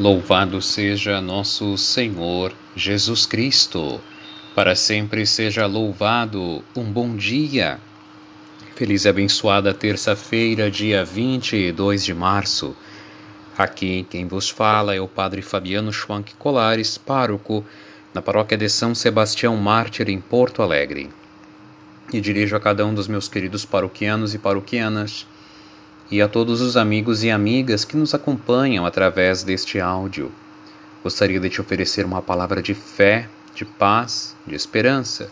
Louvado seja nosso Senhor Jesus Cristo. Para sempre seja louvado. Um bom dia. Feliz e abençoada terça-feira, dia 22 de março. Aqui quem vos fala é o Padre Fabiano Schwank Colares, pároco na paróquia de São Sebastião Mártir, em Porto Alegre. E dirijo a cada um dos meus queridos paroquianos e paroquianas e a todos os amigos e amigas que nos acompanham através deste áudio. Gostaria de te oferecer uma palavra de fé, de paz, de esperança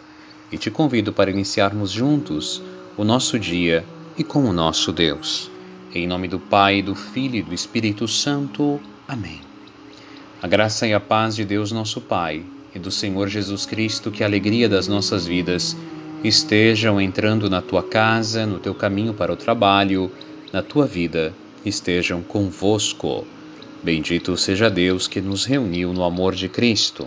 e te convido para iniciarmos juntos o nosso dia e com o nosso Deus. Em nome do Pai, do Filho e do Espírito Santo. Amém. A graça e a paz de Deus, nosso Pai, e do Senhor Jesus Cristo, que a alegria das nossas vidas estejam entrando na tua casa, no teu caminho para o trabalho na tua vida estejam convosco. Bendito seja Deus que nos reuniu no amor de Cristo.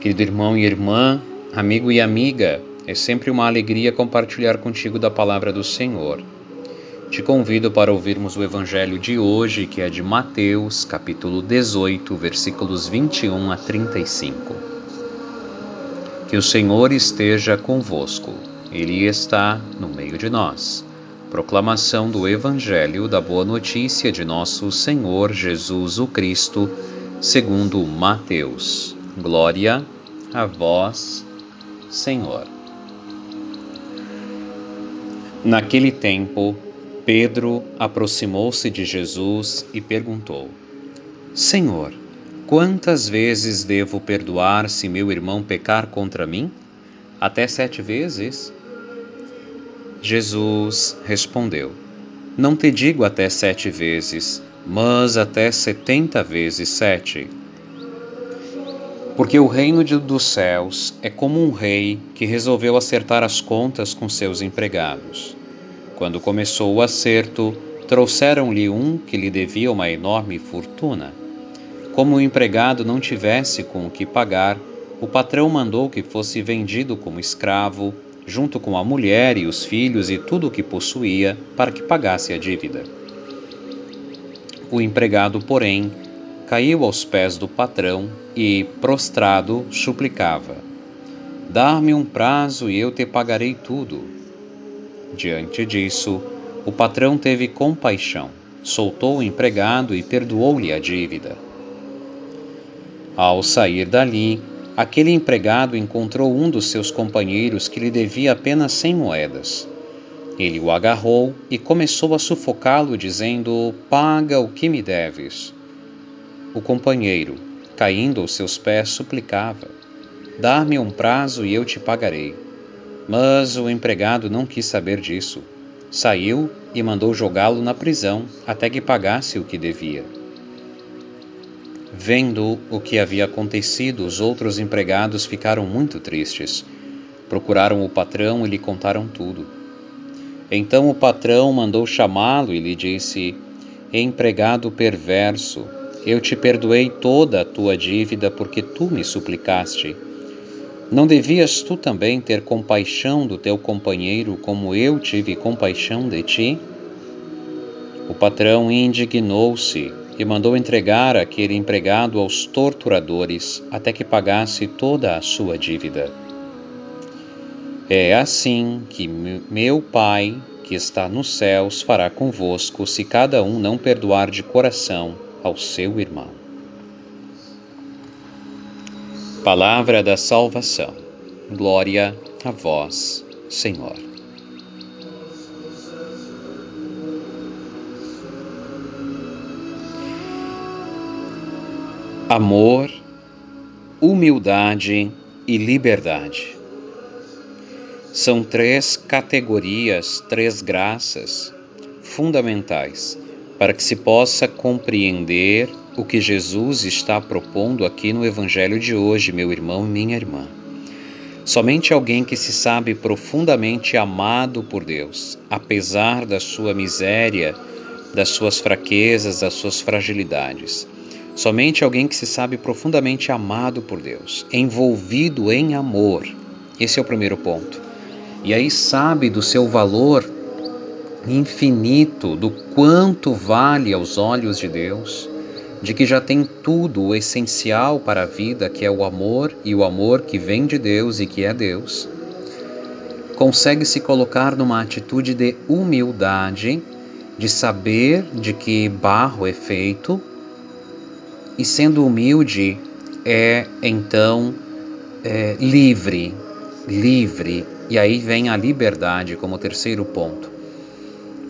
Querido irmão e irmã, amigo e amiga, é sempre uma alegria compartilhar contigo da palavra do Senhor. Te convido para ouvirmos o evangelho de hoje, que é de Mateus, capítulo 18, versículos 21 a 35. Que o Senhor esteja convosco. Ele está no meio de nós. Proclamação do Evangelho da Boa Notícia de Nosso Senhor Jesus o Cristo, segundo Mateus. Glória a vós, Senhor. Naquele tempo, Pedro aproximou-se de Jesus e perguntou: Senhor, quantas vezes devo perdoar se meu irmão pecar contra mim? Até sete vezes? Jesus respondeu: Não te digo até sete vezes, mas até setenta vezes sete. Porque o reino dos céus é como um rei que resolveu acertar as contas com seus empregados. Quando começou o acerto, trouxeram-lhe um que lhe devia uma enorme fortuna. Como o empregado não tivesse com o que pagar, o patrão mandou que fosse vendido como escravo junto com a mulher e os filhos e tudo o que possuía, para que pagasse a dívida. O empregado, porém, caiu aos pés do patrão e, prostrado, suplicava: Dá-me um prazo e eu te pagarei tudo. Diante disso, o patrão teve compaixão, soltou o empregado e perdoou-lhe a dívida. Ao sair dali, aquele empregado encontrou um dos seus companheiros que lhe devia apenas cem moedas. Ele o agarrou e começou a sufocá-lo, dizendo: Paga o que me deves. O companheiro, caindo aos seus pés, suplicava: Dá-me um prazo e eu te pagarei. Mas o empregado não quis saber disso. Saiu e mandou jogá-lo na prisão até que pagasse o que devia. Vendo o que havia acontecido, os outros empregados ficaram muito tristes. Procuraram o patrão e lhe contaram tudo. Então o patrão mandou chamá-lo e lhe disse: Empregado perverso, eu te perdoei toda a tua dívida porque tu me suplicaste. Não devias tu também ter compaixão do teu companheiro como eu tive compaixão de ti? O patrão indignou-se e mandou entregar aquele empregado aos torturadores até que pagasse toda a sua dívida. É assim que meu Pai, que está nos céus, fará convosco se cada um não perdoar de coração ao seu irmão. Palavra da salvação. Glória a vós, Senhor. amor, humildade e liberdade. São três categorias, três graças fundamentais para que se possa compreender o que Jesus está propondo aqui no Evangelho de hoje, meu irmão e minha irmã. Somente alguém que se sabe profundamente amado por Deus, apesar da sua miséria, das suas fraquezas, das suas fragilidades Somente alguém que se sabe profundamente amado por Deus, envolvido em amor. Esse é o primeiro ponto. E aí sabe do seu valor infinito, do quanto vale aos olhos de Deus, de que já tem tudo o essencial para a vida, que é o amor e o amor que vem de Deus e que é Deus. Consegue se colocar numa atitude de humildade, de saber de que barro é feito e sendo humilde é então é, livre, livre. E aí vem a liberdade como terceiro ponto.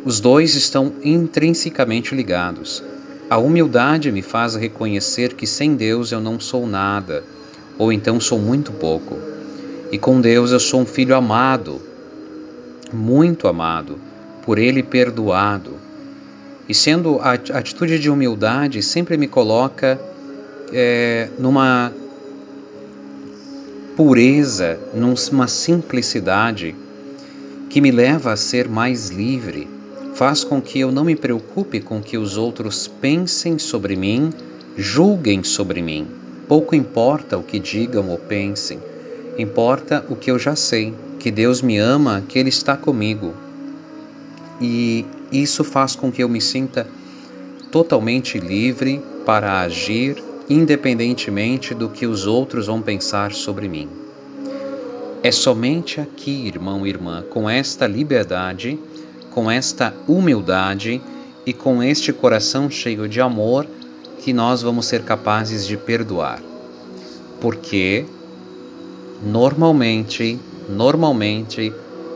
Os dois estão intrinsecamente ligados. A humildade me faz reconhecer que sem Deus eu não sou nada, ou então sou muito pouco. E com Deus eu sou um filho amado, muito amado, por Ele perdoado e sendo a atitude de humildade sempre me coloca é, numa pureza, numa simplicidade que me leva a ser mais livre, faz com que eu não me preocupe com que os outros pensem sobre mim, julguem sobre mim. Pouco importa o que digam ou pensem, importa o que eu já sei, que Deus me ama, que Ele está comigo. E isso faz com que eu me sinta totalmente livre para agir independentemente do que os outros vão pensar sobre mim. É somente aqui, irmão e irmã, com esta liberdade, com esta humildade e com este coração cheio de amor que nós vamos ser capazes de perdoar. Porque normalmente, normalmente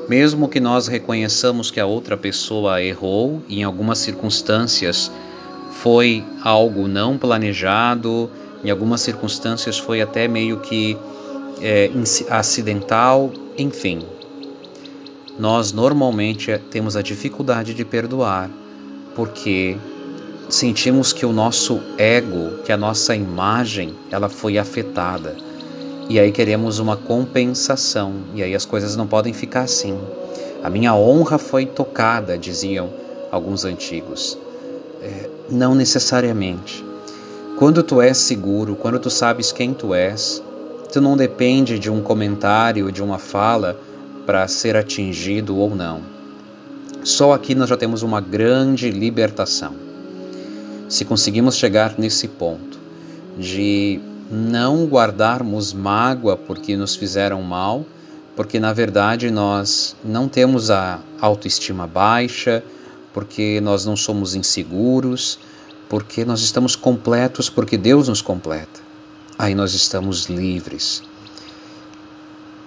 mesmo que nós reconheçamos que a outra pessoa errou, em algumas circunstâncias foi algo não planejado, em algumas circunstâncias foi até meio que é, acidental, enfim. Nós normalmente temos a dificuldade de perdoar porque sentimos que o nosso ego, que a nossa imagem, ela foi afetada e aí queremos uma compensação, e aí as coisas não podem ficar assim. A minha honra foi tocada, diziam alguns antigos. É, não necessariamente. Quando tu és seguro, quando tu sabes quem tu és, tu não depende de um comentário, de uma fala para ser atingido ou não. Só aqui nós já temos uma grande libertação. Se conseguimos chegar nesse ponto de não guardarmos mágoa porque nos fizeram mal, porque na verdade nós não temos a autoestima baixa, porque nós não somos inseguros, porque nós estamos completos porque Deus nos completa. Aí nós estamos livres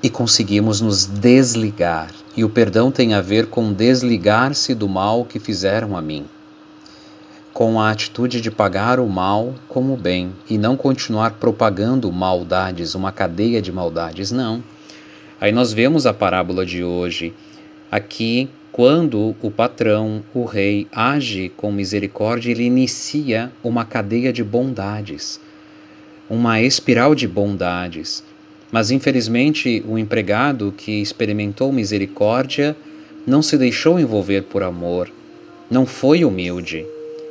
e conseguimos nos desligar. E o perdão tem a ver com desligar-se do mal que fizeram a mim com a atitude de pagar o mal como bem e não continuar propagando maldades, uma cadeia de maldades, não. Aí nós vemos a parábola de hoje. Aqui, quando o patrão, o rei, age com misericórdia, ele inicia uma cadeia de bondades, uma espiral de bondades. Mas infelizmente, o empregado que experimentou misericórdia não se deixou envolver por amor, não foi humilde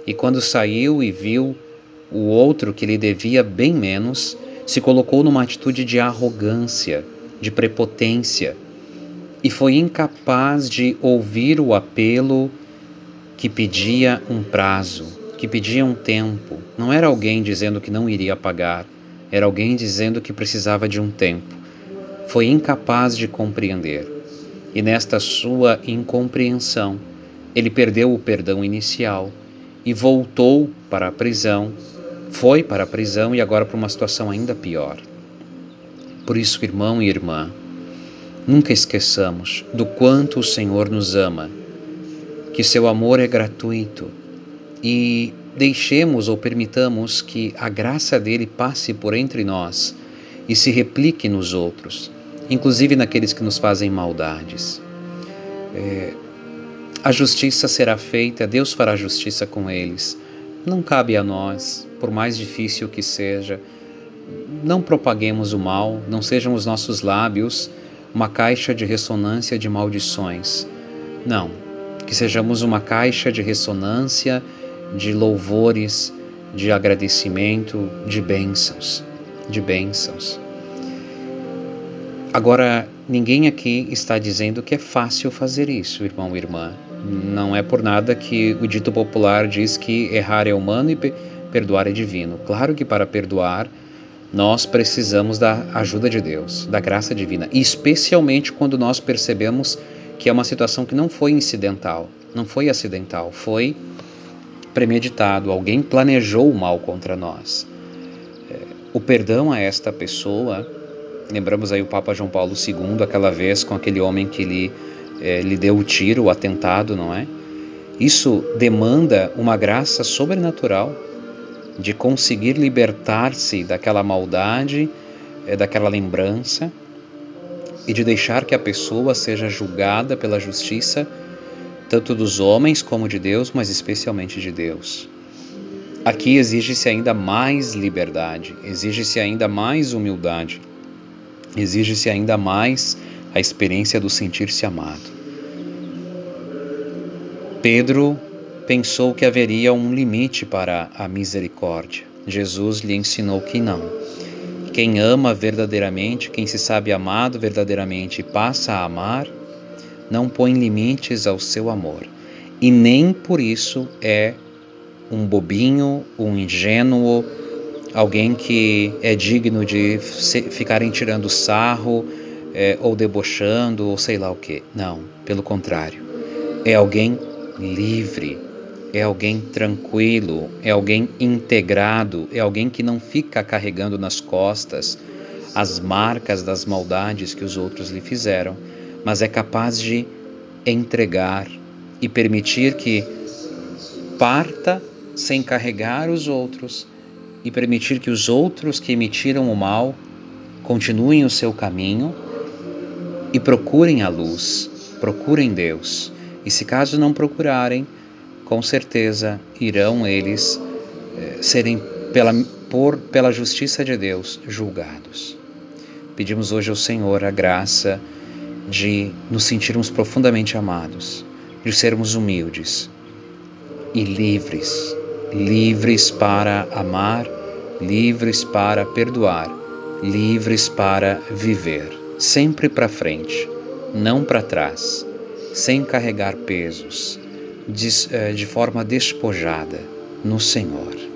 e quando saiu e viu o outro que lhe devia bem menos, se colocou numa atitude de arrogância, de prepotência, e foi incapaz de ouvir o apelo que pedia um prazo, que pedia um tempo. Não era alguém dizendo que não iria pagar, era alguém dizendo que precisava de um tempo. Foi incapaz de compreender. E nesta sua incompreensão, ele perdeu o perdão inicial e voltou para a prisão, foi para a prisão e agora para uma situação ainda pior. Por isso, irmão e irmã, nunca esqueçamos do quanto o Senhor nos ama, que seu amor é gratuito e deixemos ou permitamos que a graça dele passe por entre nós e se replique nos outros, inclusive naqueles que nos fazem maldades. É, a justiça será feita, Deus fará justiça com eles. Não cabe a nós, por mais difícil que seja, não propaguemos o mal, não sejam os nossos lábios uma caixa de ressonância de maldições. Não, que sejamos uma caixa de ressonância de louvores, de agradecimento, de bênçãos, de bênçãos. Agora, ninguém aqui está dizendo que é fácil fazer isso, irmão e irmã. Não é por nada que o dito popular diz que errar é humano e perdoar é divino. Claro que para perdoar nós precisamos da ajuda de Deus, da graça divina, especialmente quando nós percebemos que é uma situação que não foi incidental, não foi acidental, foi premeditado, alguém planejou o mal contra nós. É, o perdão a esta pessoa, lembramos aí o Papa João Paulo II, aquela vez com aquele homem que lhe, é, lhe deu o tiro, o atentado, não é? Isso demanda uma graça sobrenatural de conseguir libertar-se daquela maldade, é, daquela lembrança e de deixar que a pessoa seja julgada pela justiça, tanto dos homens como de Deus, mas especialmente de Deus. Aqui exige-se ainda mais liberdade, exige-se ainda mais humildade, exige-se ainda mais a experiência do sentir-se amado. Pedro pensou que haveria um limite para a misericórdia. Jesus lhe ensinou que não. Quem ama verdadeiramente, quem se sabe amado verdadeiramente e passa a amar, não põe limites ao seu amor. E nem por isso é um bobinho, um ingênuo, alguém que é digno de ficarem tirando sarro é, ou debochando ou sei lá o que. Não, pelo contrário. É alguém livre, é alguém tranquilo, é alguém integrado, é alguém que não fica carregando nas costas as marcas das maldades que os outros lhe fizeram, mas é capaz de entregar e permitir que parta sem carregar os outros e permitir que os outros que emitiram o mal continuem o seu caminho e procurem a luz, procurem Deus. E se caso não procurarem, com certeza irão eles eh, serem pela, por, pela justiça de Deus julgados. Pedimos hoje ao Senhor a graça de nos sentirmos profundamente amados, de sermos humildes e livres, livres para amar, livres para perdoar, livres para viver, sempre para frente, não para trás, sem carregar pesos de, eh, de forma despojada no Senhor.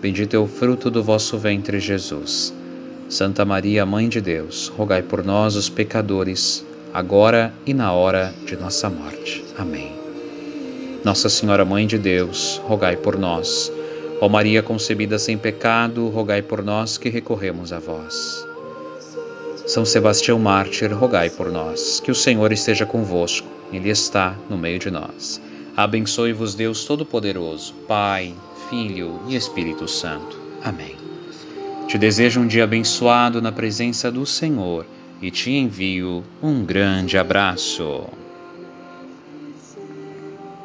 bendito é o fruto do vosso ventre, Jesus. Santa Maria, Mãe de Deus, rogai por nós, os pecadores, agora e na hora de nossa morte. Amém. Nossa Senhora, Mãe de Deus, rogai por nós. Ó Maria concebida sem pecado, rogai por nós que recorremos a vós. São Sebastião Mártir, rogai por nós. Que o Senhor esteja convosco, Ele está no meio de nós. Abençoe-vos, Deus Todo-Poderoso, Pai, Filho e Espírito Santo. Amém. Te desejo um dia abençoado na presença do Senhor e te envio um grande abraço.